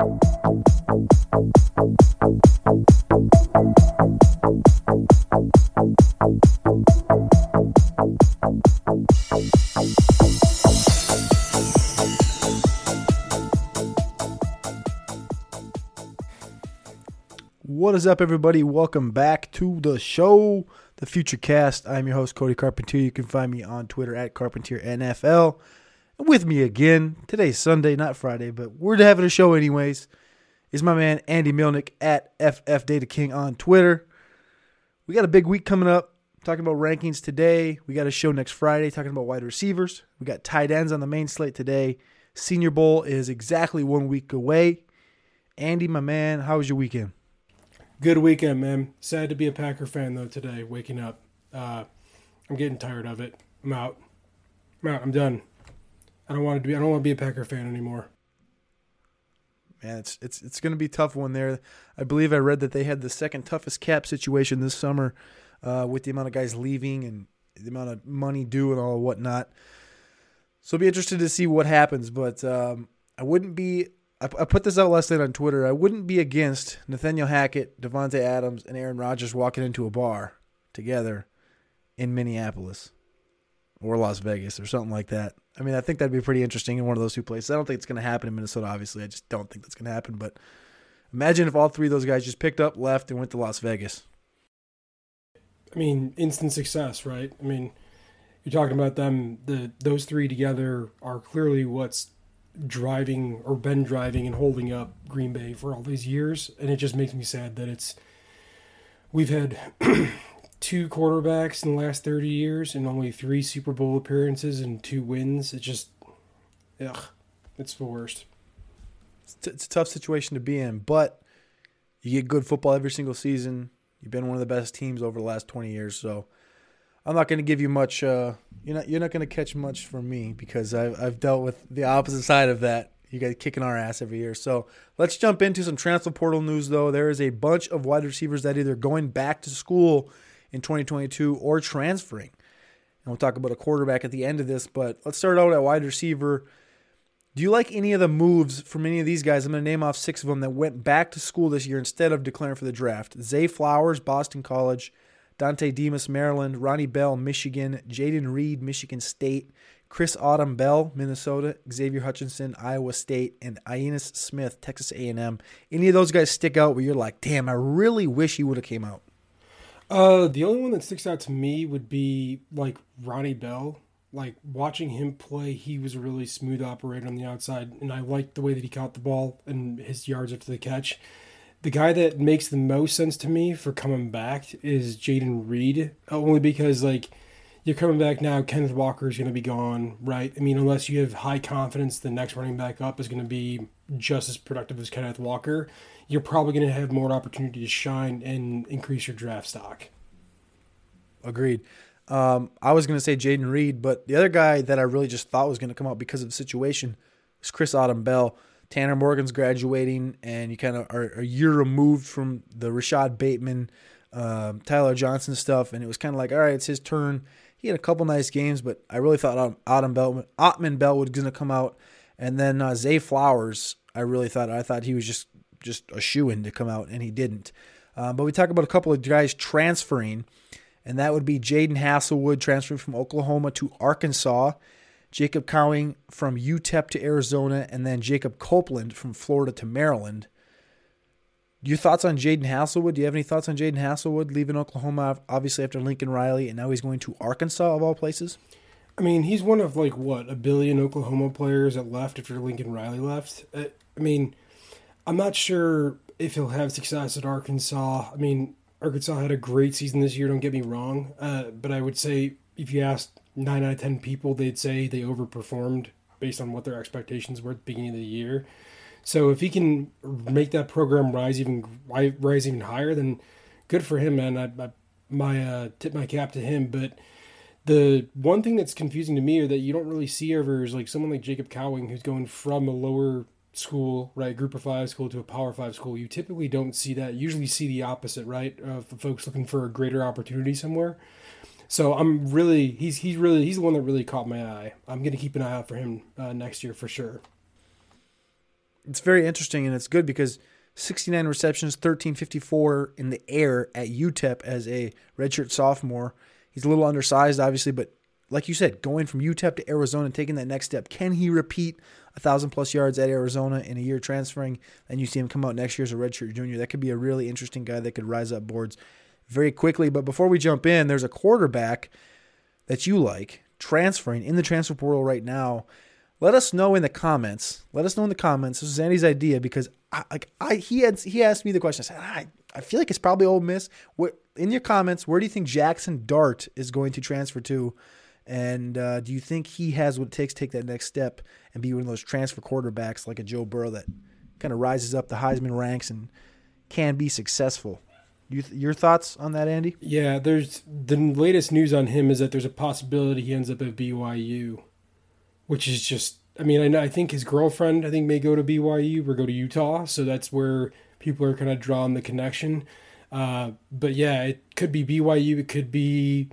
What is up, everybody? Welcome back to the show, the Futurecast. I'm your host, Cody Carpentier. You can find me on Twitter at Carpentier NFL. With me again, today's Sunday, not Friday, but we're having a show anyways, is my man Andy Mlyniec at FF Data King on Twitter. We got a big week coming up, talking about rankings today. We got a show next Friday talking about wide receivers. We got tight ends on the main slate today. Senior Bowl is exactly one week away. Andy, my man, how was your weekend? Good weekend, man. Sad to be a Packer fan though today. Waking up, uh, I'm getting tired of it. I'm out. I'm out. I'm done. I don't want to be. I don't want to be a Packer fan anymore. Man, it's it's it's going to be tough one there. I believe I read that they had the second toughest cap situation this summer, uh, with the amount of guys leaving and the amount of money due and all whatnot. So be interested to see what happens. But um, I wouldn't be I, I put this out last night on Twitter. I wouldn't be against Nathaniel Hackett, Davante Adams, and Aaron Rodgers walking into a bar together in Minneapolis or Las Vegas or something like that. I mean, I think that'd be pretty interesting in one of those two places. I don't think it's going to happen in Minnesota, obviously. I just don't think that's going to happen. But imagine if all three of those guys just picked up, left, and went to Las Vegas. I mean, instant success, right? I mean, you're talking about them. The those three together are clearly what's driving or been driving and holding up Green Bay for all these years, and it just makes me sad that it's we've had two quarterbacks in the last thirty years and only three Super Bowl appearances and two wins. It's just, ugh, it's the worst. It's, t- it's a tough situation to be in, but you get good football every single season. You've been one of the best teams over the last twenty years, so I'm not going to give you much. Uh, you're not you're not going to catch much from me because I've I've dealt with the opposite side of that. You guys kicking our ass every year. So let's jump into some transfer portal news. Though there is a bunch of wide receivers that either going back to school in 2022 or transferring. And we'll talk about a quarterback at the end of this. But let's start out at wide receiver. Do you like any of the moves from any of these guys? I'm going to name off six of them that went back to school this year instead of declaring for the draft. Zay Flowers, Boston College. Dontay Demus, Maryland, Ronnie Bell, Michigan, Jayden Reed, Michigan State, Chris Autman Bell, Minnesota, Xavier Hutchinson, Iowa State, and Ainias Smith, Texas A&M. Any of those guys stick out where you're like, damn, I really wish he would have came out? Uh, the only one that sticks out to me would be like Ronnie Bell. Like watching him play, he was a really smooth operator on the outside, and I liked the way that he caught the ball and his yards after the catch the guy that makes the most sense to me for coming back is Jayden Reed, only because like you're coming back now. Kenneth Walker is going to be gone, right? I mean, unless you have high confidence the next running back up is going to be just as productive as Kenneth Walker, you're probably going to have more opportunity to shine and increase your draft stock. Agreed. Um, I was going to say Jayden Reed, but the other guy that I really just thought was going to come out because of the situation was Chris Autman Bell. Tanner Morgan's graduating, and you kind of are a year removed from the Rashad Bateman, uh, Tyler Johnson stuff, and it was kind of like, all right, it's his turn. He had a couple nice games, but I really thought Autman Bell, Autman Bell was going to come out, and then uh, Zay Flowers. I really thought I thought he was just just a shoe in to come out, and he didn't. Uh, but we talk about a couple of guys transferring, and that would be Jadon Haselwood transferring from Oklahoma to Arkansas. Jacob Cowing from UTEP to Arizona, and then Jacob Copeland from Florida to Maryland. Your thoughts on Jadon Haselwood? Do you have any thoughts on Jadon Haselwood leaving Oklahoma, obviously after Lincoln Riley, and now he's going to Arkansas of all places? I mean, he's one of like what a billion Oklahoma players that left after Lincoln Riley left. Uh, I mean, I'm not sure if he'll have success at Arkansas. I mean, Arkansas had a great season this year. Don't get me wrong, uh, but I would say if you asked nine out of ten people, they'd say they overperformed based on what their expectations were at the beginning of the year. So if he can make that program rise even rise even higher, then good for him, man. I, I my uh, tip my cap to him. But the one thing that's confusing to me or that you don't really see ever is like someone like Jacob Cowing who's going from a lower school, right, group of five school to a power five school. You typically don't see that. You usually see the opposite, right, of folks looking for a greater opportunity somewhere. So I'm really he's he's really he's the one that really caught my eye. I'm gonna keep an eye out for him uh, next year for sure. it's very interesting and it's good because 69 receptions, 1354 in the air at UTEP as a redshirt sophomore. He's a little undersized, obviously, but like you said, going from UTEP to Arizona taking that next step, can he repeat a thousand plus yards at Arizona in a year transferring? And you see him come out next year as a redshirt junior. That could be a really interesting guy that could rise up boards very quickly. But before we jump in, there's a quarterback that you like transferring in the transfer portal right now. Let us know in the comments. Let us know in the comments. This is Andy's idea because I, like I he had he asked me the question. I said I I feel like it's probably Ole Miss. What in your comments? Where do you think Jaxson Dart is going to transfer to? And uh, do you think he has what it takes to take that next step and be one of those transfer quarterbacks like a Joe Burrow that kind of rises up the Heisman ranks and can be successful? You th- your thoughts on that, Andy? Yeah, there's the latest news on him is that there's a possibility he ends up at BYU, which is just. I mean, I, I think his girlfriend I think may go to BYU or go to Utah, so that's where people are kind of drawing the connection. Uh, but yeah, it could be BYU, it could be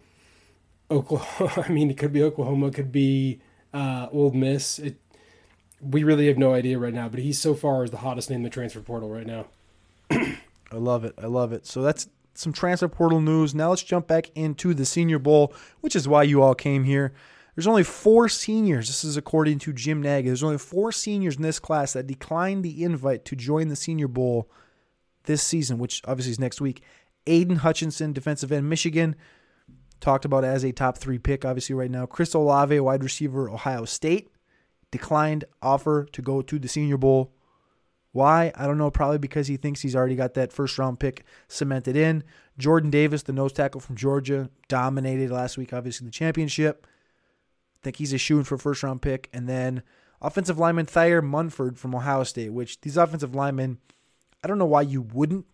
Oklahoma. I mean, it could be Oklahoma, it could be uh, Ole Miss. It, we really have no idea right now, but he's so far is the hottest name in the transfer portal right now. I love it. I love it. So that's some transfer portal news. Now let's jump back into the Senior Bowl, which is why you all came here. There's only four seniors. This is according to Jim Nagy. There's only four seniors in this class that declined the invite to join the Senior Bowl this season, which obviously is next week. Aidan Hutchinson, defensive end, Michigan, talked about as a top three pick, obviously, right now. Chris Olave, wide receiver, Ohio State, declined offer to go to the Senior Bowl. Why? I don't know. Probably because he thinks he's already got that first round pick cemented in. Jordan Davis, the nose tackle from Georgia, dominated last week, obviously, in the championship. I think he's a shooting for a first round pick. And then offensive lineman Thayer Munford from Ohio State, which these offensive linemen, I don't know why you wouldn't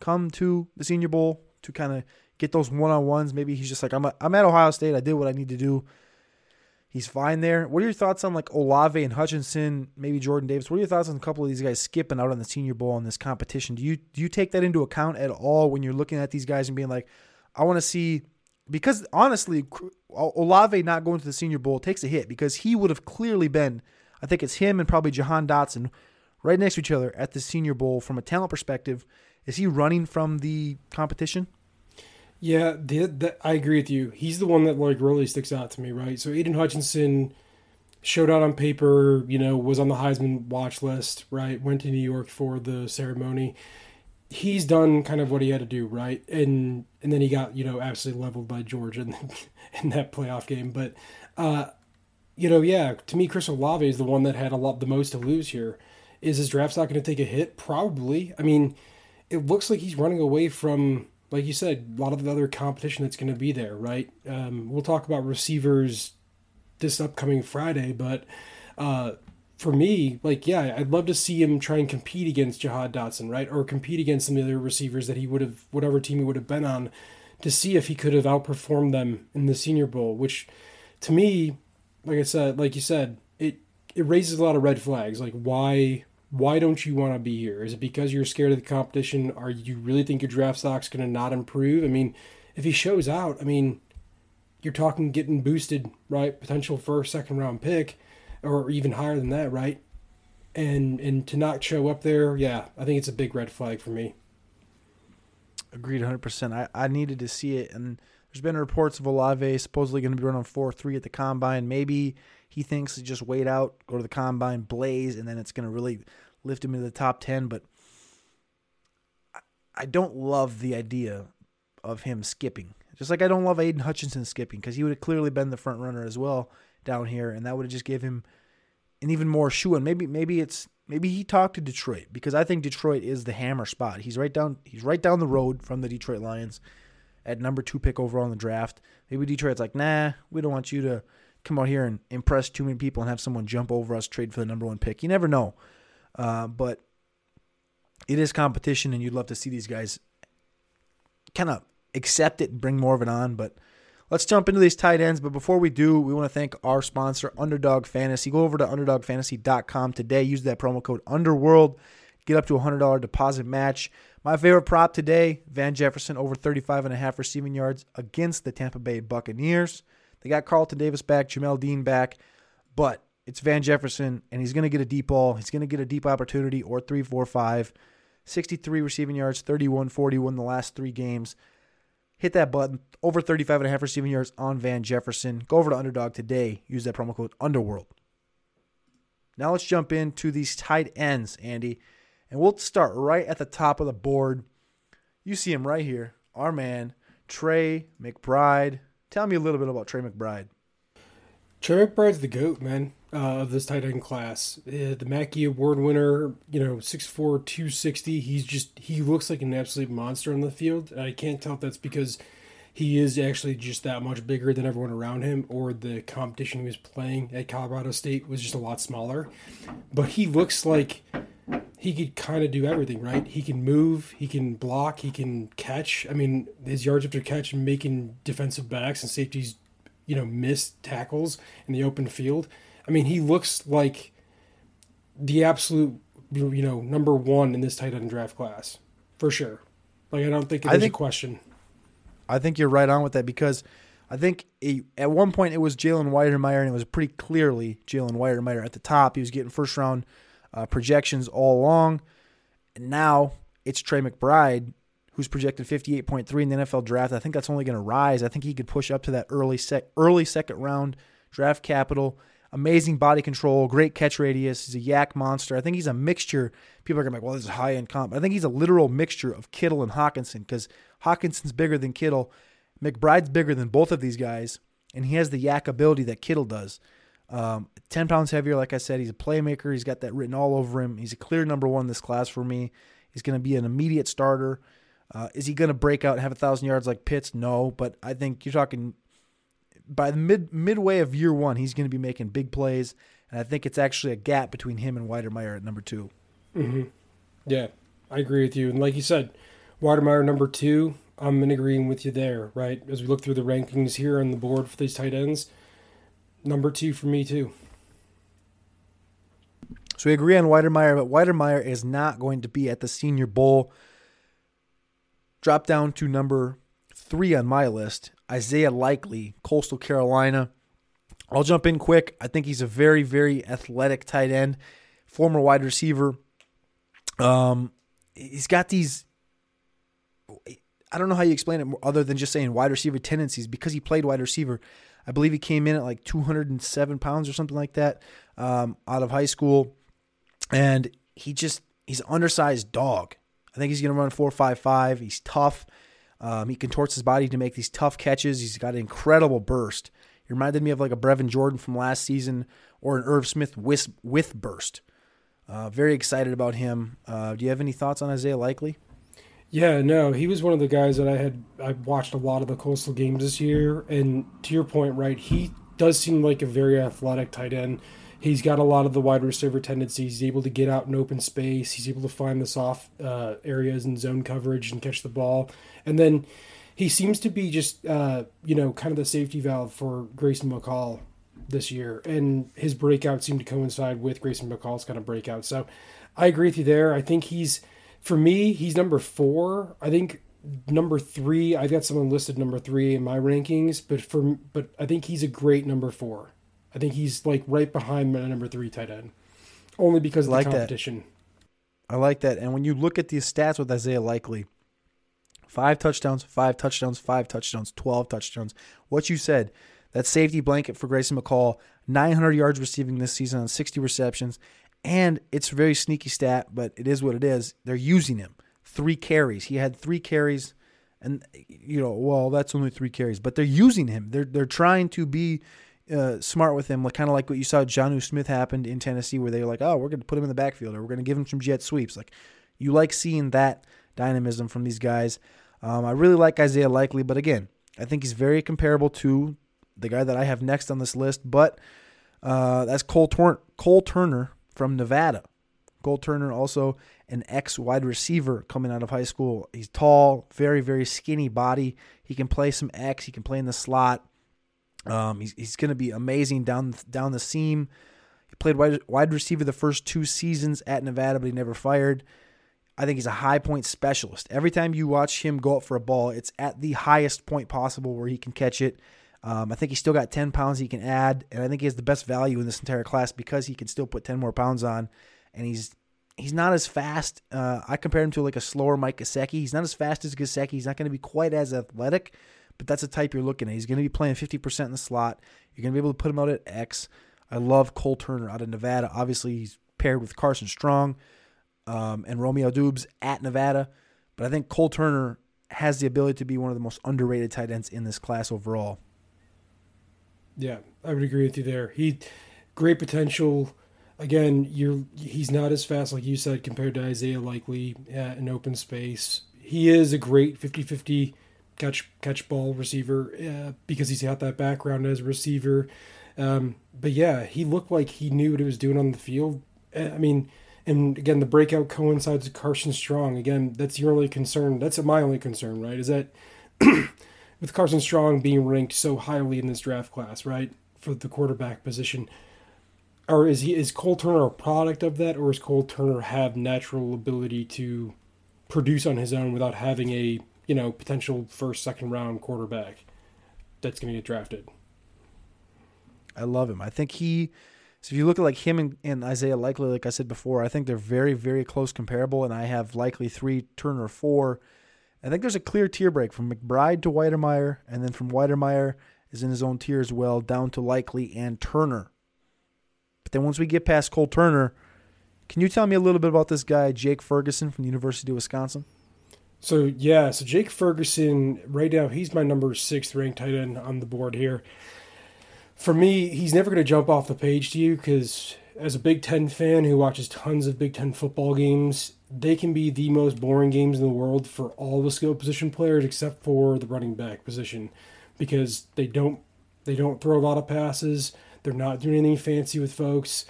come to the Senior Bowl to kind of get those one on ones. Maybe he's just like, I'm, a, I'm at Ohio State. I did what I need to do. He's fine there. What are your thoughts on like Olave and Hutchinson, maybe Jordan Davis? What are your thoughts on a couple of these guys skipping out on the Senior Bowl in this competition? Do you do you take that into account at all when you're looking at these guys and being like, I want to see because honestly, Olave not going to the Senior Bowl takes a hit because he would have clearly been. I think it's him and probably Jahan Dotson right next to each other at the Senior Bowl from a talent perspective. Is he running from the competition? Yeah, the, the, I agree with you. He's the one that like really sticks out to me, right? So Aidan Hutchinson showed out on paper, you know, was on the Heisman watch list, right? Went to New York for the ceremony. He's done kind of what he had to do, right? And and then he got, you know, absolutely leveled by Georgia in, in that playoff game. But uh, you know, yeah, to me Chris Olave is the one that had a lot the most to lose here. Is his draft stock going to take a hit? Probably. I mean, it looks like he's running away from like you said, a lot of the other competition that's going to be there, right? Um, we'll talk about receivers this upcoming Friday, but uh, for me, like, yeah, I'd love to see him try and compete against Jahan Dotson, right? Or compete against some of the other receivers that he would have, whatever team he would have been on, to see if he could have outperformed them in the Senior Bowl, which to me, like I said, like you said, it, it raises a lot of red flags. Like, why why don't you want to be here? Is it because you're scared of the competition? Are you really think your draft stock's going to not improve? I mean, if he shows out, I mean, you're talking getting boosted, right? Potential first, second round pick, or even higher than that, right? And and to not show up there, yeah, I think it's a big red flag for me. Agreed, 100. percent I I needed to see it, and there's been reports of Olave supposedly going to be running four three at the combine. Maybe he thinks just wait out, go to the combine, blaze, and then it's going to really lift him into the top 10. But I don't love the idea of him skipping. Just like I don't love Aidan Hutchinson skipping because he would have clearly been the front runner as well down here, and that would have just give him an even more shoe. And maybe maybe it's maybe he talked to Detroit because I think Detroit is the hammer spot. He's right down he's right down the road from the Detroit Lions at number two pick overall in the draft. Maybe Detroit's like, nah, we don't want you to come out here and impress too many people and have someone jump over us, trade for the number one pick. You never know. Uh, but it is competition, and you'd love to see these guys kind of accept it and bring more of it on. But let's jump into these tight ends. But before we do, we want to thank our sponsor, Underdog Fantasy. Go over to UnderdogFantasy.com today. Use that promo code Underworld. Get up to a $100 deposit match. My favorite prop today, Van Jefferson over 35 and a half receiving yards against the Tampa Bay Buccaneers. They got Carlton Davis back, Jamel Dean back, but it's Van Jefferson, and he's going to get a deep ball. He's going to get a deep opportunity or three, four, five. 63 receiving yards, 31 41 the last three games. Hit that button. Over 35 and a half receiving yards on Van Jefferson. Go over to Underdog today. Use that promo code Underworld. Now let's jump into these tight ends, Andy. And we'll start right at the top of the board. You see him right here. Our man, Trey McBride. Tell me a little bit about Trey McBride. Trey McBride's the GOAT, man, uh, of this tight end class. Uh, the Mackey Award winner, you know, 6'4, 260. He's just, he looks like an absolute monster on the field. I can't tell if that's because he is actually just that much bigger than everyone around him, or the competition he was playing at Colorado State was just a lot smaller. But he looks like he could kind of do everything, right? He can move, he can block, he can catch. I mean, his yards after catch making defensive backs and safeties, you know, miss tackles in the open field. I mean, he looks like the absolute, you know, number one in this tight end draft class for sure. Like, I don't think there's think, a question. I think you're right on with that because I think it, at one point it was Jalen Wydermyer, and it was pretty clearly Jalen Wydermyer at the top. He was getting first round uh, projections all along. And now it's Trey McBride, who's projected 58.3 in the NFL draft. I think that's only going to rise. I think he could push up to that early sec, early second round draft capital. Amazing body control, great catch radius. He's a yak monster. I think he's a mixture. People are going to be like, well, this is high end comp. I think he's a literal mixture of Kittle and Hockenson because Hockenson's bigger than Kittle. McBride's bigger than both of these guys, and he has the yak ability that Kittle does. Um, 10 pounds heavier, like I said. He's a playmaker. He's got that written all over him. He's a clear number one in this class for me. He's going to be an immediate starter. Uh, is he going to break out and have a thousand yards like Pitts? No, but I think you're talking by the mid midway of year one, he's going to be making big plays, and I think it's actually a gap between him and Wydermyer at number 2 mm-hmm. Yeah, I agree with you. And like you said, Wydermyer number two. I'm in agreeing with you there. Right as we look through the rankings here on the board for these tight ends, number two for me too. So we agree on Wydermyer, but Wydermyer is not going to be at the Senior Bowl. Drop down to number three on my list, Isaiah Likely, Coastal Carolina. I'll jump in quick. I think he's a very, very athletic tight end, former wide receiver. Um, he's got these. I don't know how you explain it other than just saying wide receiver tendencies because he played wide receiver. I believe he came in at like 207 pounds or something like that um, out of high school, and he just he's an undersized dog. I think he's going to run four five five. He's tough. Um, he contorts his body to make these tough catches. He's got an incredible burst. He reminded me of like a Brevin Jordan from last season or an Irv Smith with, with burst. Uh, very excited about him. Uh, do you have any thoughts on Isaiah Likely? Yeah, no, he was one of the guys that I had I watched a lot of the coastal games this year, and to your point, right, he does seem like a very athletic tight end. He's got a lot of the wide receiver tendencies. He's able to get out in open space. He's able to find the soft uh, areas and zone coverage and catch the ball. And then he seems to be just, uh, you know, kind of the safety valve for Grayson McCall this year. And his breakout seemed to coincide with Grayson McCall's kind of breakout. So I agree with you there. I think he's, for me, he's number four. I think number three, I've got someone listed number three in my rankings, but for but I think he's a great number four. I think he's like right behind my number three tight end, only because of like the competition. That. I like that. And when you look at these stats with Isaiah Likely, five touchdowns, five touchdowns, five touchdowns, 12 touchdowns. What you said, that safety blanket for Grayson McCall, 900 yards receiving this season on 60 receptions. And it's a very sneaky stat, but it is what it is. They're using him. Three carries. He had three carries, and you know, well, that's only three carries, but they're using him. They're they're trying to be uh, smart with him, like kind of like what you saw Jonnu Smith happened in Tennessee, where they're like, oh, we're going to put him in the backfield, or we're going to give him some jet sweeps. Like you like seeing that dynamism from these guys. Um, I really like Isaiah Likely, but again, I think he's very comparable to the guy that I have next on this list. But uh, that's Cole, Tor- Cole Turner from Nevada. Cole Turner also an ex wide receiver coming out of high school. He's tall, very very skinny body. He can play some X. He can play in the slot. Um, he's he's going to be amazing down down the seam. He played wide, wide receiver the first two seasons at Nevada, but he never fired. I think he's a high point specialist. Every time you watch him go up for a ball, it's at the highest point possible where he can catch it. Um, I think he's still got 10 pounds he can add, and I think he has the best value in this entire class because he can still put 10 more pounds on, and he's he's not as fast. Uh, I compare him to like a slower Mike Gesicki. He's not as fast as Gesicki. He's not going to be quite as athletic, but that's the type you're looking at. He's going to be playing 50% in the slot. You're going to be able to put him out at X. I love Cole Turner out of Nevada. Obviously, he's paired with Carson Strong um, and Romeo Doubs at Nevada, but I think Cole Turner has the ability to be one of the most underrated tight ends in this class overall. Yeah, I would agree with you there. He great potential. Again, you're he's not as fast like you said compared to Isaiah Likely at an open space. He is a great 50-50 catch catch ball receiver uh, because he's got that background as a receiver. Um, but yeah, he looked like he knew what he was doing on the field. Uh, I mean, and again, the breakout coincides with Carson Strong. Again, that's your only concern. That's my only concern, right? Is that with Carson Strong being ranked so highly in this draft class, right, for the quarterback position, or is he is Cole Turner a product of that, or is Cole Turner have natural ability to produce on his own without having a you know potential first second round quarterback that's going to get drafted? I love him. I think he so if you look at like him and, and, Isaiah Likely, like I said before, I think they're very, very close comparable. And I have Likely three, Turner four. I think there's a clear tier break from McBride to Wydermyer, and then from Wydermyer is in his own tier as well, down to Likely and Turner. But then once we get past Cole Turner, can you tell me a little bit about this guy, Jake Ferguson from the University of Wisconsin? So yeah, so Jake Ferguson, right now he's my number six ranked tight end on the board here for me, he's never going to jump off the page to you because as a Big Ten fan who watches tons of Big Ten football games, they can be the most boring games in the world for all the skill position players except for the running back position because they don't they don't throw a lot of passes. They're not doing anything fancy with folks.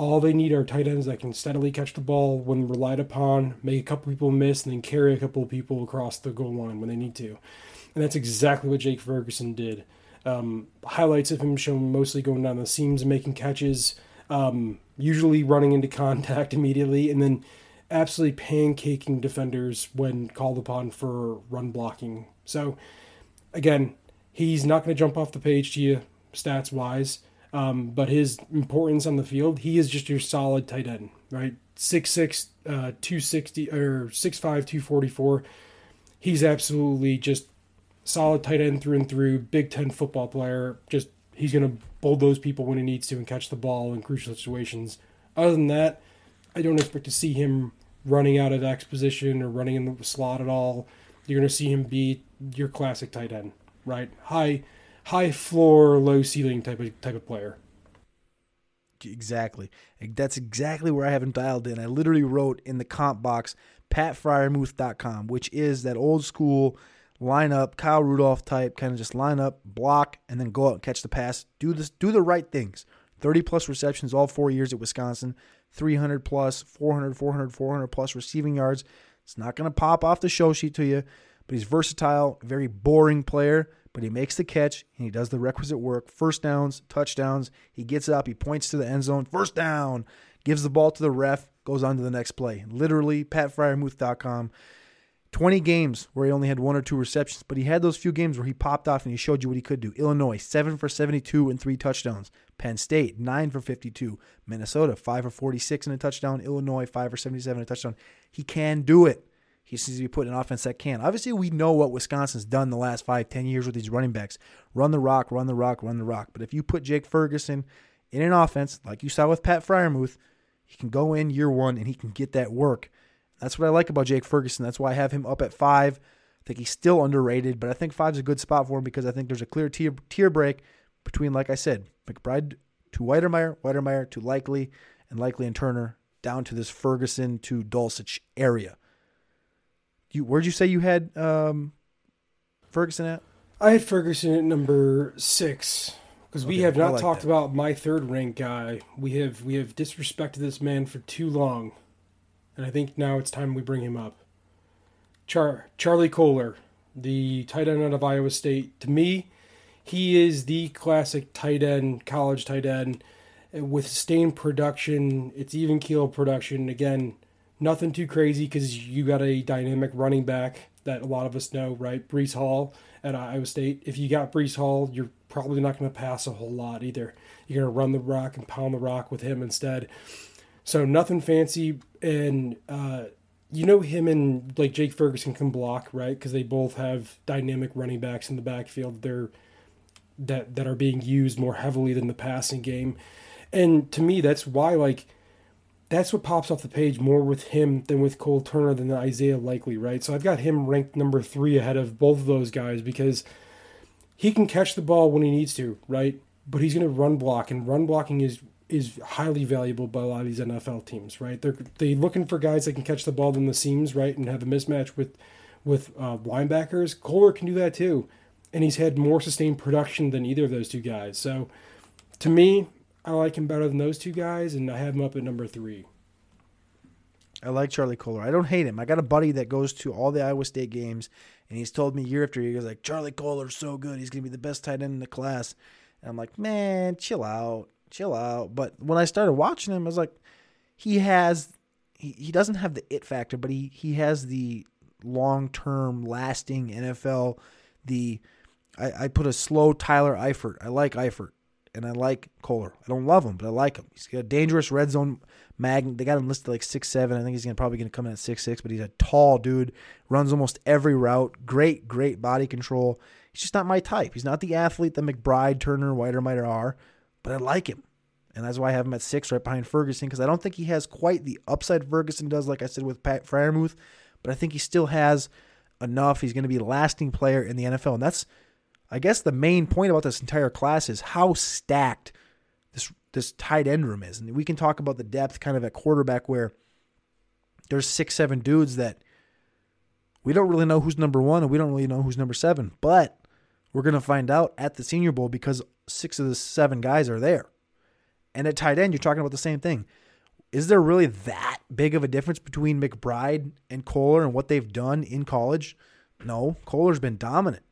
All they need are tight ends that can steadily catch the ball when relied upon, make a couple people miss, and then carry a couple people across the goal line when they need to. And that's exactly what Jake Ferguson did. Um, highlights of him show mostly going down the seams and making catches, um, usually running into contact immediately, and then absolutely pancaking defenders when called upon for run blocking. So, again, he's not going to jump off the page to you stats wise, um, but his importance on the field, he is just your solid tight end, right? 6'6, uh, 260, or 6'5, 244. He's absolutely just solid tight end through and through, Big Ten football player. Just he's going to bulldoze people when he needs to and catch the ball in crucial situations. Other than that, I don't expect to see him running out of X position or running in the slot at all. You're going to see him be your classic tight end, right? High, high floor, low ceiling type of type of player. Exactly. That's exactly where I haven't dialed in. I literally wrote in the comp box patfreiermuth.com, which is that old school line up, Kyle Rudolph type, kind of just line up, block, and then go out and catch the pass. Do this, do the right things. 30 plus receptions all four years at Wisconsin, 300 plus, 400, 400, 400 plus receiving yards. It's not going to pop off the show sheet to you, but he's versatile, very boring player, but he makes the catch and he does the requisite work. First downs, touchdowns. He gets up, he points to the end zone, first down, gives the ball to the ref, goes on to the next play. Literally, patfreiermuth.com. 20 games where he only had one or two receptions, but he had those few games where he popped off and he showed you what he could do. Illinois, 7 for 72 and three touchdowns. Penn State, 9 for 52. Minnesota, 5 for 46 and a touchdown. Illinois, 5 for 77 and a touchdown. He can do it. He seems to be putting an offense that can. Obviously, we know what Wisconsin's done the last five, ten years with these running backs. Run the rock, run the rock, run the rock. But if you put Jake Ferguson in an offense, like you saw with Pat Freiermuth, he can go in year one and he can get that work. That's what I like about Jake Ferguson. That's why I have him up at five. I think he's still underrated, but I think five's a good spot for him because I think there's a clear tier, tier break between, like I said, McBride to Wydermyer, Wydermyer to Likely, and Likely and Turner down to this Ferguson to Dulcich area. You, where'd you say you had um, Ferguson at? I had Ferguson at number six because okay, we have not like talked that. about my third rank guy. We have we have disrespected this man for too long and I think now it's time we bring him up. Char- Charlie Kolar, the tight end out of Iowa State. To me, he is the classic tight end, college tight end, with sustained production. It's even keel production. Again, nothing too crazy because you got a dynamic running back that a lot of us know, right? Breece Hall at Iowa State. If you got Breece Hall, you're probably not going to pass a whole lot either. You're going to run the rock and pound the rock with him instead. So nothing fancy, and uh, you know him and like Jake Ferguson can block right because they both have dynamic running backs in the backfield. They're that that are being used more heavily than the passing game, and to me that's why like that's what pops off the page more with him than with Cole Turner than Isaiah Likely, right? So I've got him ranked number three ahead of both of those guys because he can catch the ball when he needs to, right? But he's going to run block, and run blocking is is highly valuable by a lot of these NFL teams, right? They're they looking for guys that can catch the ball in the seams, right, and have a mismatch with with uh, linebackers. Kolar can do that too, and he's had more sustained production than either of those two guys. So, to me, I like him better than those two guys, and I have him up at number three. I like Charlie Kolar. I don't hate him. I got a buddy that goes to all the Iowa State games, and he's told me year after year, he's like, Charlie Kolar's so good. He's going to be the best tight end in the class. And I'm like, man, chill out, chill out. But when I started watching him, I was like, he has, he, he doesn't have the it factor, but he, he has the long term, lasting NFL, the, I, I put a slow Tyler Eifert. I like Eifert and I like Kolar. I don't love him, but I like him. He's got a dangerous red zone mag. They got him listed like six seven. I think he's gonna probably gonna come in at six six, but he's a tall dude. Runs almost every route. Great, great body control. He's just not my type. He's not the athlete that McBride, Turner, Wydermyer are, but I like him. And that's why I have him at six right behind Ferguson, because I don't think he has quite the upside Ferguson does, like I said with Pat Freiermuth, but I think he still has enough. He's going to be a lasting player in the NFL. And that's I guess the main point about this entire class is how stacked this this tight end room is. And we can talk about the depth kind of at quarterback where there's six, seven dudes that we don't really know who's number one and we don't really know who's number seven. But we're gonna find out at the senior bowl because six of the seven guys are there. And at tight end, you're talking about the same thing. Is there really that big of a difference between McBride and Kolar and what they've done in college? No, Kolar's been dominant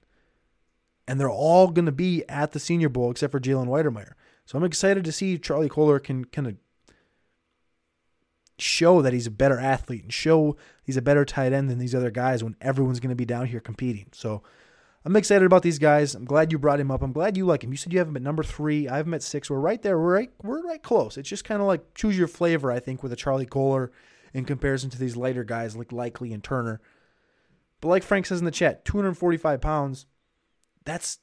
and they're all going to be at the Senior Bowl except for Jalen Wydermyer. So I'm excited to see Charlie Kolar can kind of show that he's a better athlete and show he's a better tight end than these other guys when everyone's going to be down here competing. So I'm excited about these guys. I'm glad you brought him up. I'm glad you like him. You said you have him at number three. I have him at six. We're right there. We're right. We're right close. It's just kind of like choose your flavor. I think with a Charlie Kolar in comparison to these lighter guys like Likely and Turner. But like Frank says in the chat, 245 pounds that's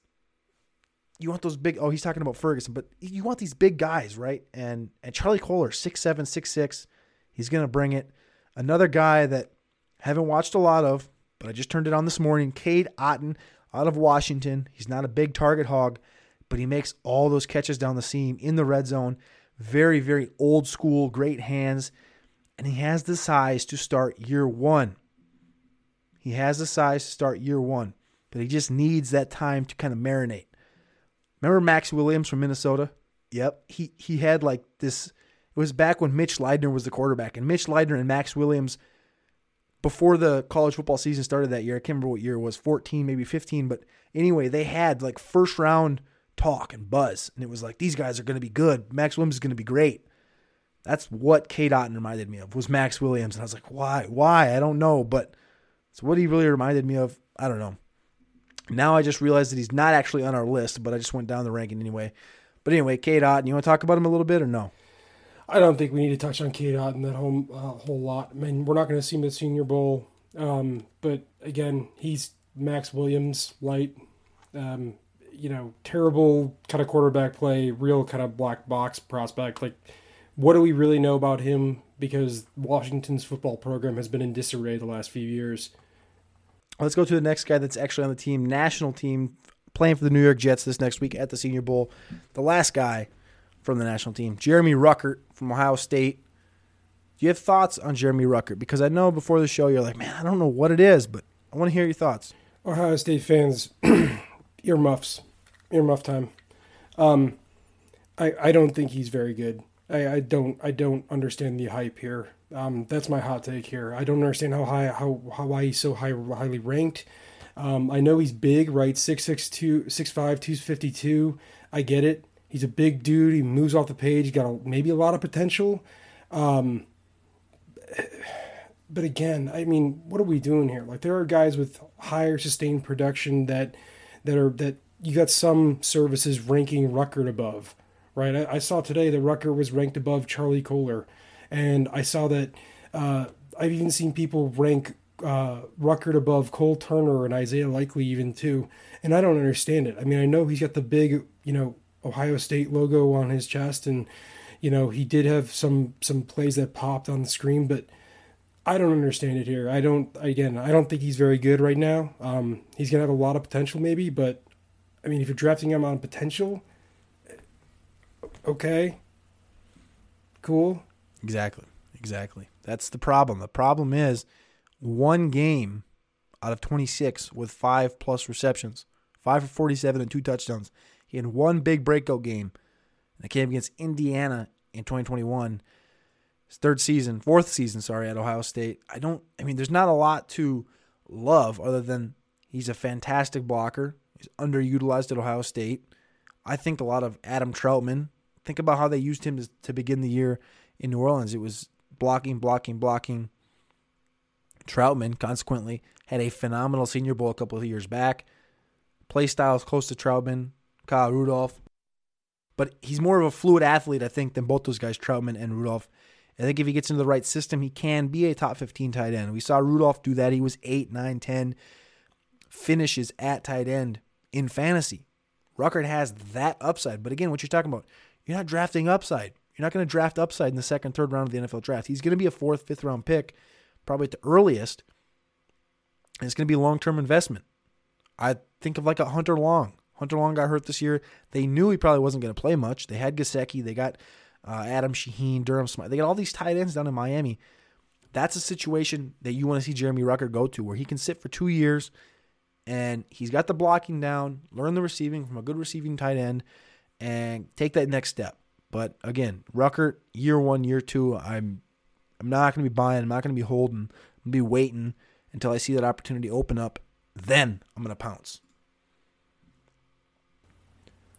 you want those big. Oh, he's talking about Ferguson, but you want these big guys, right? And and Charlie Kolar, six seven, six six, he's gonna bring it. Another guy that haven't watched a lot of, but I just turned it on this morning. Cade Otton out of Washington. He's not a big target hog, but he makes all those catches down the seam in the red zone. Very very old school, great hands, and he has the size to start year one. He has the size to start year one but he just needs that time to kind of marinate. Remember Max Williams from Minnesota? Yep. He he had like this it was back when Mitch Leidner was the quarterback. And Mitch Leidner and Max Williams before the college football season started that year, I can't remember what year it was, 14, maybe 15, but anyway, they had like first round talk and buzz. And it was like, these guys are going to be good. Max Williams is going to be great. That's what Cade Otton reminded me of was Max Williams. And I was like, why? Why? I don't know. But it's what he really reminded me of. I don't know. Now I just realized that he's not actually on our list, but I just went down the ranking anyway. But anyway, Cade Otton, you want to talk about him a little bit or no? I don't think we need to touch on Cade Otton that whole uh, whole lot. I mean, we're not going to see him at Senior Bowl, um, but again, he's Max Williams light. Um, you know, terrible kind of quarterback play, real kind of black box prospect. Like, what do we really know about him? Because Washington's football program has been in disarray the last few years. Let's go to the next guy that's actually on the team, national team, playing for the New York Jets this next week at the Senior Bowl. The last guy from the national team, Jeremy Ruckert from Ohio State. Do you have thoughts on Jeremy Ruckert? Because I know before the show you're like, man, I don't know what it is, but I want to hear your thoughts. Ohio State fans, earmuffs, earmuff time. Um, I I don't think he's very good. I, I don't I don't understand the hype here. Um, that's my hot take here. I don't understand how high how, how why he's so high highly ranked. Um, I know he's big, right? 6'6", 6'5", 252. I get it. He's a big dude. He moves off the page. He's got a, maybe a lot of potential. Um, but again, I mean, what are we doing here? Like there are guys with higher sustained production that that are that you got some services ranking Ruckert above, right? I, I saw today that Ruckert was ranked above Charlie Kolar, and I saw that uh, I've even seen people rank uh, above Cole Turner and Isaiah Likely even too, and I don't understand it. I mean, I know he's got the big, you know, Ohio State logo on his chest, and you know he did have some some plays that popped on the screen, but I don't understand it here. I don't. Again, I don't think he's very good right now. Um, he's gonna have a lot of potential, maybe, but I mean, if you're drafting him on potential, okay, cool. Exactly. Exactly. That's the problem. The problem is one game out of 26 with five plus receptions, five for 47 and two touchdowns. He had one big breakout game. That came against Indiana in 2021. His third season, fourth season, sorry, at Ohio State. I don't, I mean, there's not a lot to love other than he's a fantastic blocker. He's underutilized at Ohio State. I think a lot of Adam Trautman. Think about how they used him to, begin the year in New Orleans. It was blocking, blocking, blocking. Trautman, consequently, had a phenomenal Senior Bowl a couple of years back. Play styles close to Trautman, Kyle Rudolph. But he's more of a fluid athlete, I think, than both those guys, Trautman and Rudolph. I think if he gets into the right system, he can be a top 15 tight end. We saw Rudolph do that. He was 8, 9, 10 finishes at tight end in fantasy. Ruckert has that upside. But again, what you're talking about, you're not drafting upside. You're not going to draft upside in the second, third round of the NFL draft. He's going to be a fourth, fifth round pick, probably at the earliest. And it's going to be a long term investment. I think of like a Hunter Long. Hunter Long got hurt this year. They knew he probably wasn't going to play much. They had Gesicki. They got uh, Adam Shaheen, Durham Smythe. They got all these tight ends down in Miami. That's a situation that you want to see Jeremy Ruckert go to, where he can sit for two years and he's got the blocking down, learn the receiving from a good receiving tight end, and take that next step. But again, Ruckert, year one, year two, I'm I'm not to be buying. I'm not to be holding. I'm to be waiting until I see that opportunity open up. Then I'm to pounce.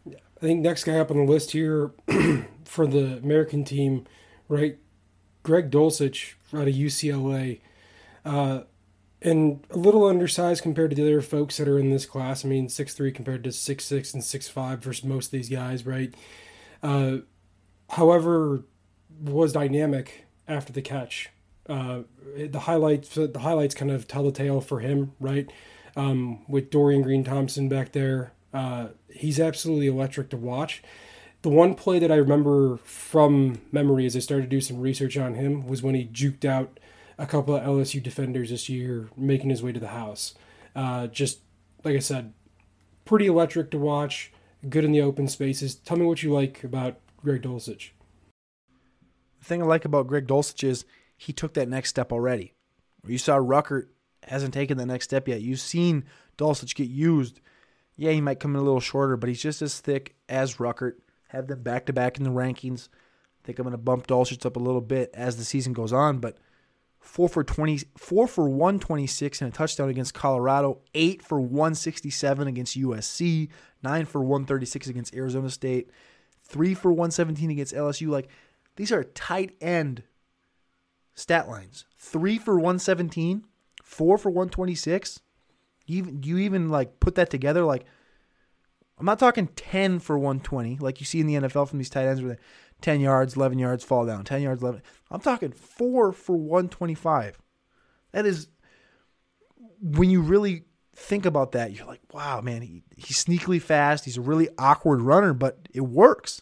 I think next guy up on the list here for the American team, right? Greg Dulcich out of UCLA. Uh, and a little undersized compared to the other folks that are in this class. I mean, six three compared to six six and six five versus most of these guys, right? Uh, however, was dynamic after the catch. Uh, the highlights the highlights kind of tell the tale for him, right? Um, with Dorian Green Thompson back there, uh, he's absolutely electric to watch. The one play that I remember from memory as I started to do some research on him was when he juked out a couple of LSU defenders this year, making his way to the house. Uh, just like I said, pretty electric to watch, good in the open spaces. Tell me what you like about Greg Dulcich. The thing I like about Greg Dulcich is he took that next step already. You saw Ruckert hasn't taken the next step yet. You've seen Dulcich get used. Yeah, he might come in a little shorter, but he's just as thick as Ruckert. Have them back to back in the rankings. I think I'm going to bump Dulcich up a little bit as the season goes on, but four for 20, four for 126 and a touchdown against Colorado, eight for 167 against USC, nine for 136 against Arizona State, three for 117 against LSU. Like these are tight end stat lines. Three for 117, four for 126. You even, you even like put that together like I'm not talking 10 for 120 like you see in the NFL from these tight ends where they 10 yards, 11 yards, fall down, 10 yards, 11. I'm talking 4 for 125. That is when you really think about that, you're like, wow, man, he, he's sneakily fast. He's a really awkward runner, but it works.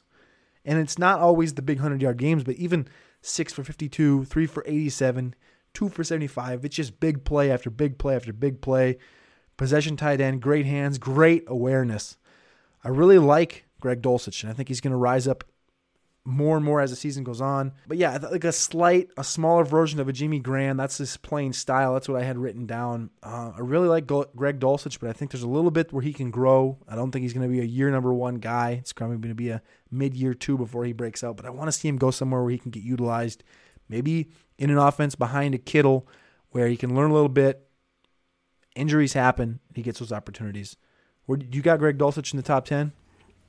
And it's not always the big 100 yard games, but even 6 for 52, 3 for 87, 2 for 75. It's just big play after big play after big play. Possession tight end, great hands, great awareness. I really like Greg Dulcich, and I think he's going to rise up more and more as the season goes on. But yeah, like a slight, a smaller version of a Jimmy Graham. That's his playing style. That's what I had written down. Uh, I really like Greg Dulcich, but I think there's a little bit where he can grow. I don't think he's going to be a year number one guy. It's probably going to be a mid year two before he breaks out. But I want to see him go somewhere where he can get utilized, maybe in an offense behind a Kittle, where he can learn a little bit. Injuries happen. He gets those opportunities. Where you got Greg Dulcich in the top ten?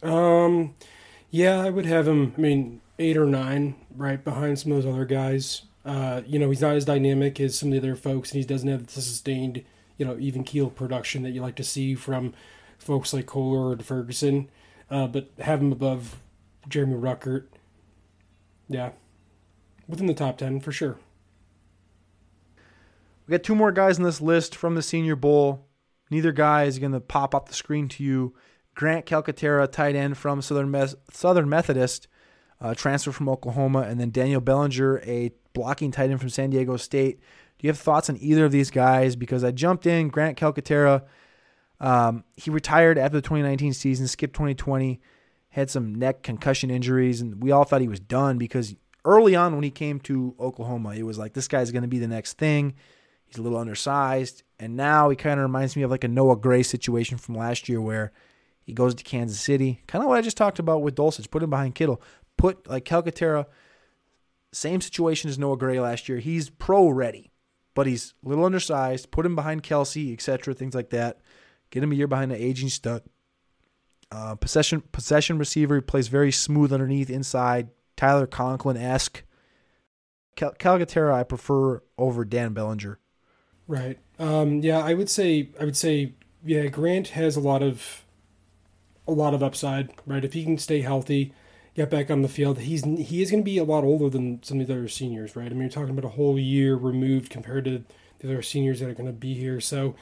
Um. Yeah, I would have him. I mean, eight or nine, right behind some of those other guys. Uh, you know, he's not as dynamic as some of the other folks, and he doesn't have the sustained, you know, even keel production that you like to see from folks like Kolar or Ferguson, uh, but have him above Jeremy Ruckert. Yeah, within the top ten for sure. We got two more guys on this list from the Senior Bowl. Neither guy is going to pop up the screen to you. Grant Calcaterra, tight end from Southern Southern Methodist, uh, transfer from Oklahoma, and then Daniel Bellinger, a blocking tight end from San Diego State. Do you have thoughts on either of these guys? Because I jumped in Grant Calcaterra. Um, he retired after the 2019 season, skipped 2020, had some neck concussion injuries, and we all thought he was done because early on when he came to Oklahoma, it was like this guy's going to be the next thing. He's a little undersized, and now he kind of reminds me of like a Noah Gray situation from last year where he goes to Kansas City. Kind of what I just talked about with Dulcich. Put him behind Kittle. Put like Calcaterra, same situation as Noah Gray last year. He's pro ready, but he's a little undersized. Put him behind Kelce, etc. Things like that. Get him a year behind an aging stud. Uh, possession possession receiver he plays very smooth underneath, inside. Tyler Conklin esque. Cal- Calcaterra I prefer over Dan Bellinger. Right. Um, yeah, I would say I would say yeah, Grant has a lot of a lot of upside, right? If he can stay healthy, get back on the field, he's he is going to be a lot older than some of the other seniors, right? I mean, you're talking about a whole year removed compared to the other seniors that are going to be here. So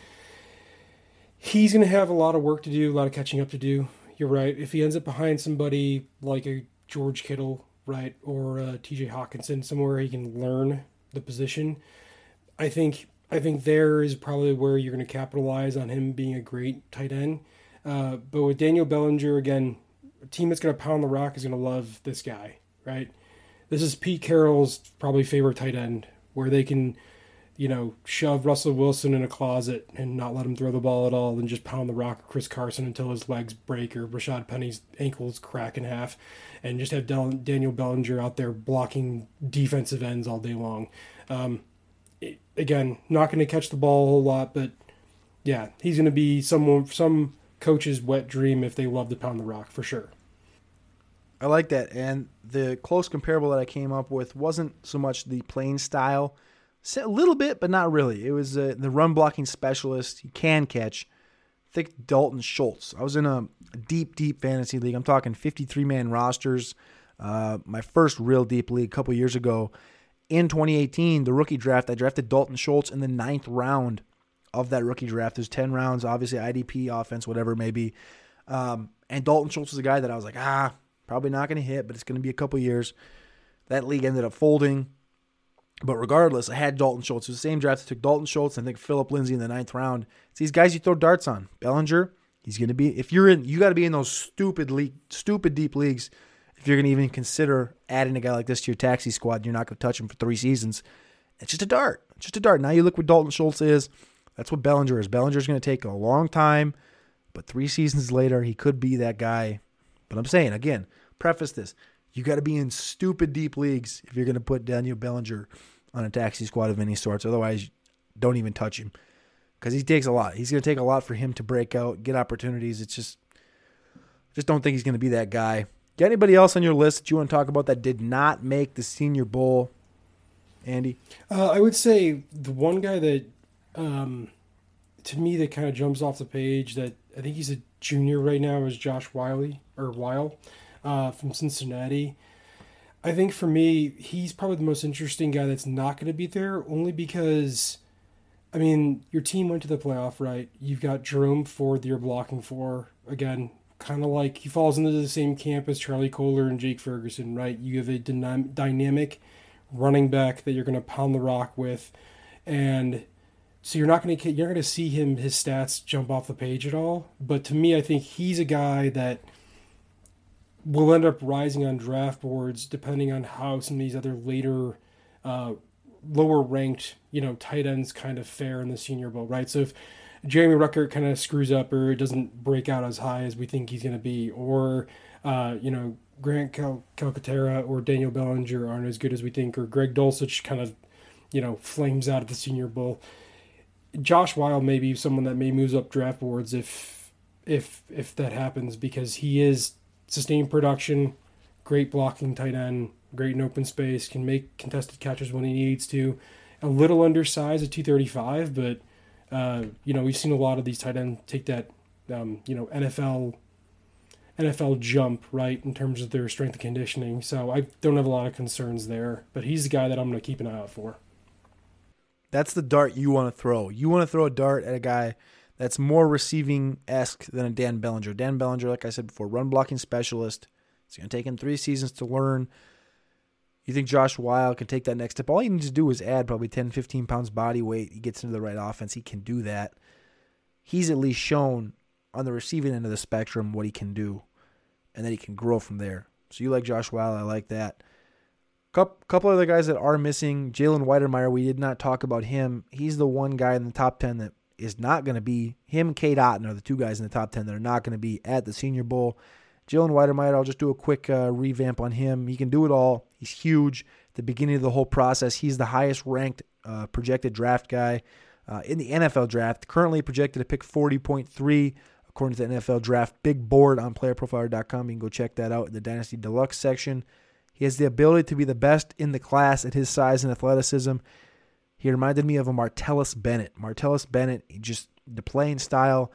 he's going to have a lot of work to do, a lot of catching up to do. You're right. If he ends up behind somebody like a George Kittle, right, or uh, T.J. Hockenson, somewhere he can learn the position, I think I think there is probably where you're going to capitalize on him being a great tight end. Uh, but with Daniel Bellinger, again, a team that's going to pound the rock is going to love this guy, right? This is Pete Carroll's probably favorite tight end, where they can, you know, shove Russell Wilson in a closet and not let him throw the ball at all and just pound the rock Chris Carson until his legs break or Rashad Penny's ankles crack in half and just have Daniel Bellinger out there blocking defensive ends all day long. Um, again, not going to catch the ball a whole lot, but yeah, he's going to be someone some coach's wet dream if they love to pound the rock for sure. I like that, and the close comparable that I came up with wasn't so much the playing style, a little bit, but not really. It was uh, the run blocking specialist. He can catch. I think Dalton Schultz. I was in a deep, deep fantasy league. I'm talking 53 man rosters. Uh, my first real deep league a couple years ago, in 2018, the rookie draft, I drafted Dalton Schultz in the ninth round of that rookie draft. There's 10 rounds, obviously IDP, offense, whatever it may be. Um, and Dalton Schultz was a guy that I was like, ah, probably not going to hit, but it's going to be a couple years. That league ended up folding. But regardless, I had Dalton Schultz. It was the same draft. I took Dalton Schultz and I think Philip Lindsay in the ninth round. It's these guys you throw darts on. Bellinger, he's going to be, if you're in, you got to be in those stupid league, stupid deep leagues if you're going to even consider adding a guy like this to your taxi squad, you're not going to touch him for three seasons. It's just a dart. Just a dart. Now you look what Dalton Schultz is. That's what Bellinger is. Bellinger's going to take a long time, but three seasons later, he could be that guy. But I'm saying, again, preface this. You got to be in stupid deep leagues if you're going to put Daniel Bellinger on a taxi squad of any sorts. Otherwise, don't even touch him because he takes a lot. He's going to take a lot for him to break out, get opportunities. It's just, just don't think he's going to be that guy. Got anybody else on your list that you want to talk about that did not make the Senior Bowl, Andy? Uh, I would say the one guy that, um, to me, that kind of jumps off the page that I think he's a junior right now is Josh Wiley or Whyle uh, from Cincinnati. I think for me, he's probably the most interesting guy that's not going to be there, only because, I mean, your team went to the playoff, right? You've got Jerome Ford that you're blocking for. Again, kind of like he falls into the same camp as Charlie Kolar and Jake Ferguson, right? You have a dynam- dynamic running back that you're going to pound the rock with, and so you're not going to you're going to see him his stats jump off the page at all. But to me, I think he's a guy that will end up rising on draft boards depending on how some of these other later. Uh, lower ranked, you know, tight ends kind of fare in the Senior Bowl, right? So if Jeremy Ruckert kind of screws up or doesn't break out as high as we think he's going to be, or uh, you know Grant Cal- Calcaterra or Daniel Bellinger aren't as good as we think, or Greg Dulcich kind of you know flames out at the Senior Bowl. Josh Wild may be someone that may moves up draft boards if if if that happens because he is sustained production, great blocking tight end, great in open space, can make contested catches when he needs to. A little undersized at 235, but uh, you know, we've seen a lot of these tight ends take that um, you know NFL NFL jump right in terms of their strength and conditioning. So I don't have a lot of concerns there. But he's the guy that I'm going to keep an eye out for. That's the dart you want to throw. You want to throw a dart at a guy that's more receiving esque than a Dan Bellinger. Dan Bellinger, like I said before, run blocking specialist. It's going to take him three seasons to learn. You think Josh Whyle can take that next step? All he needs to do is add probably 10, 15 pounds body weight. He gets into the right offense. He can do that. He's at least shown on the receiving end of the spectrum what he can do, and that he can grow from there. So you like Josh Whyle? I like that. Couple, other guys that are missing. Jalen Wydermyer, we did not talk about him. He's the one guy in the top 10 that is not going to be. Him and Cade Otton are the two guys in the top 10 that are not going to be at the Senior Bowl. Jalen Wydermyer, I'll just do a quick uh, revamp on him. He can do it all. He's huge. At the beginning of the whole process, he's the highest ranked uh, projected draft guy uh, in the NFL draft. Currently projected to pick 40.3 according to the NFL draft big board on playerprofiler.com. You can go check that out in the Dynasty Deluxe section. He has the ability to be the best in the class at his size and athleticism. He reminded me of a Martellus Bennett. Martellus Bennett, just the playing style,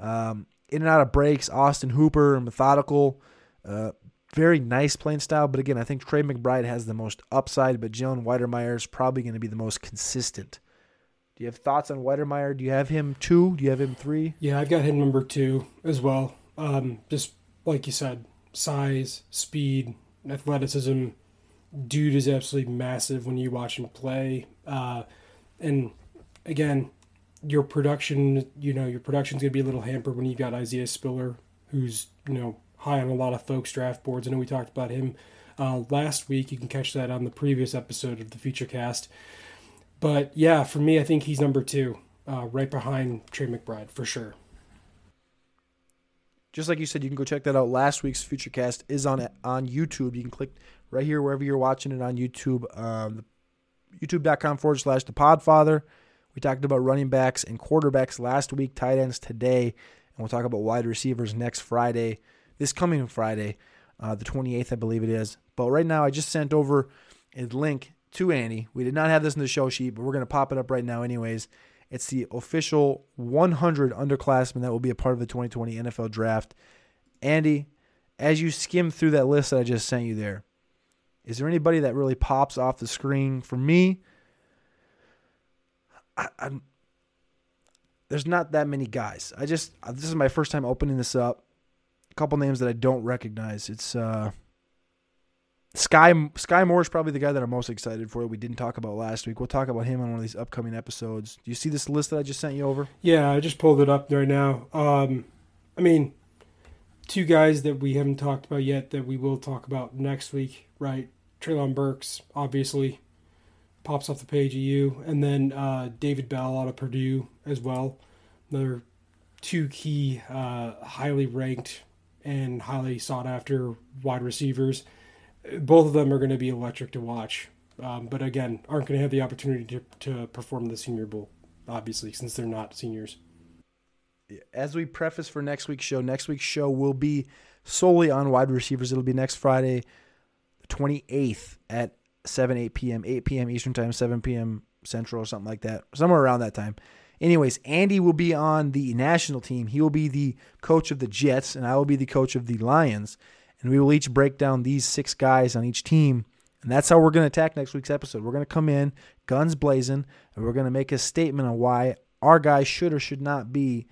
um, in and out of breaks. Austin Hooper, methodical, uh, very nice playing style. But again, I think Trey McBride has the most upside, but Jalen Wydermyer is probably going to be the most consistent. Do you have thoughts on Wydermyer? Do you have him two? Do you have him three? Yeah, I've got him number two as well. Um, just like you said, size, speed, athleticism. Dude is absolutely massive when you watch him play. Uh, and again, your production, you know, your production's gonna be a little hampered when you've got Isaiah Spiller, who's you know high on a lot of folks' draft boards. I know we talked about him uh, last week. You can catch that on the previous episode of the Futurecast. But yeah, for me, I think he's number two, uh, right behind Trey McBride for sure. Just like you said, you can go check that out. Last week's Futurecast is on on YouTube. You can click right here wherever you're watching it on YouTube. Um, YouTube.com forward slash the Podfather. We talked about running backs and quarterbacks last week, tight ends today, and we'll talk about wide receivers next Friday, this coming Friday, uh, the 28th, I believe it is. But right now, I just sent over a link to Andy. We did not have this in the show sheet, but we're going to pop it up right now, anyways. It's the official 100 underclassmen that will be a part of the 2020 NFL Draft. Andy, as you skim through that list that I just sent you there, is there anybody that really pops off the screen for me? I, I'm, there's not that many guys. I just this is my first time opening this up. A couple names that I don't recognize. It's uh, Sky Sky Moore is probably the guy that I'm most excited for. That We didn't talk about last week. We'll talk about him on one of these upcoming episodes. Do you see this list that I just sent you over? Yeah, I just pulled it up right now. Um, I mean, two guys that we haven't talked about yet that we will talk about next week, right? Treylon Burks, obviously, pops off the page of you, and then uh, David Bell out of Purdue as well. Another two key, uh, highly ranked and highly sought after wide receivers both of them are going to be electric to watch. Um, but again, aren't going to have the opportunity to, to perform the Senior Bowl, obviously, since they're not seniors. As we preface for next week's show, next week's show will be solely on wide receivers. It'll be next Friday, the 28th at 7, 8 p.m., 8 p.m. Eastern Time, 7 p.m. Central, or something like that, somewhere around that time. Anyways, Andy will be on the national team. He will be the coach of the Jets, and I will be the coach of the Lions and we will each break down these six guys on each team. And that's how we're going to attack next week's episode. We're going to come in guns blazing, and we're going to make a statement on why our guy should or should not be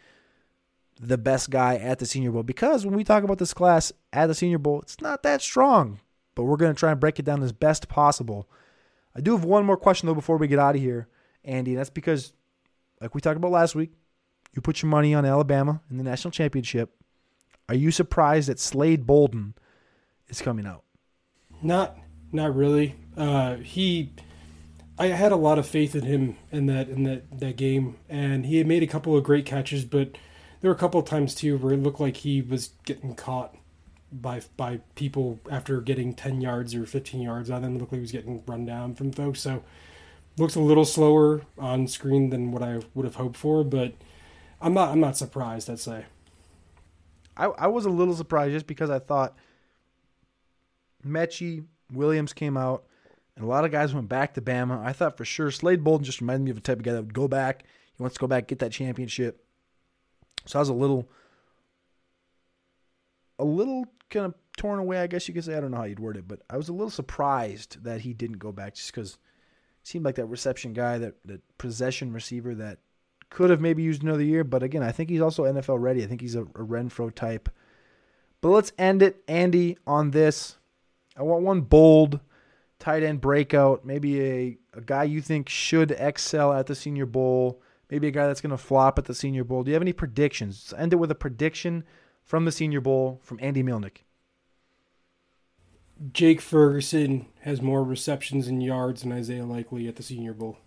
the best guy at the Senior Bowl. Because when we talk about this class at the Senior Bowl, it's not that strong, but we're going to try and break it down as best possible. I do have one more question, though, before we get out of here, Andy, and that's because, like we talked about last week, you put your money on Alabama in the national championship. Are you surprised that Slade Bolden is coming out? Not, not really. Uh, he, I had a lot of faith in him in that in that that game, and he had made a couple of great catches, but there were a couple of times too where it looked like he was getting caught by by people after getting ten yards or fifteen yards on them. It looked like he was getting run down from folks. So looks a little slower on screen than what I would have hoped for, but I'm not I'm not surprised. I'd say. I, I was a little surprised just because I thought Metchie, Williams came out, and a lot of guys went back to Bama. I thought for sure Slade Bolden just reminded me of a type of guy that would go back. He wants to go back, get that championship. So I was a little a little kind of torn away, I guess you could say. I don't know how you'd word it, but I was a little surprised that he didn't go back just because seemed like that reception guy, that, that possession receiver that could have maybe used another year. But again, I think he's also NFL ready. I think he's a, a Renfrow type. But let's end it, Andy, on this. I want one bold tight end breakout, maybe a, a guy you think should excel at the Senior Bowl, maybe a guy that's going to flop at the Senior Bowl. Do you have any predictions? Let's end it with a prediction from the Senior Bowl from Andy Mlyniec. Jake Ferguson has more receptions and yards than Isaiah Likely at the Senior Bowl.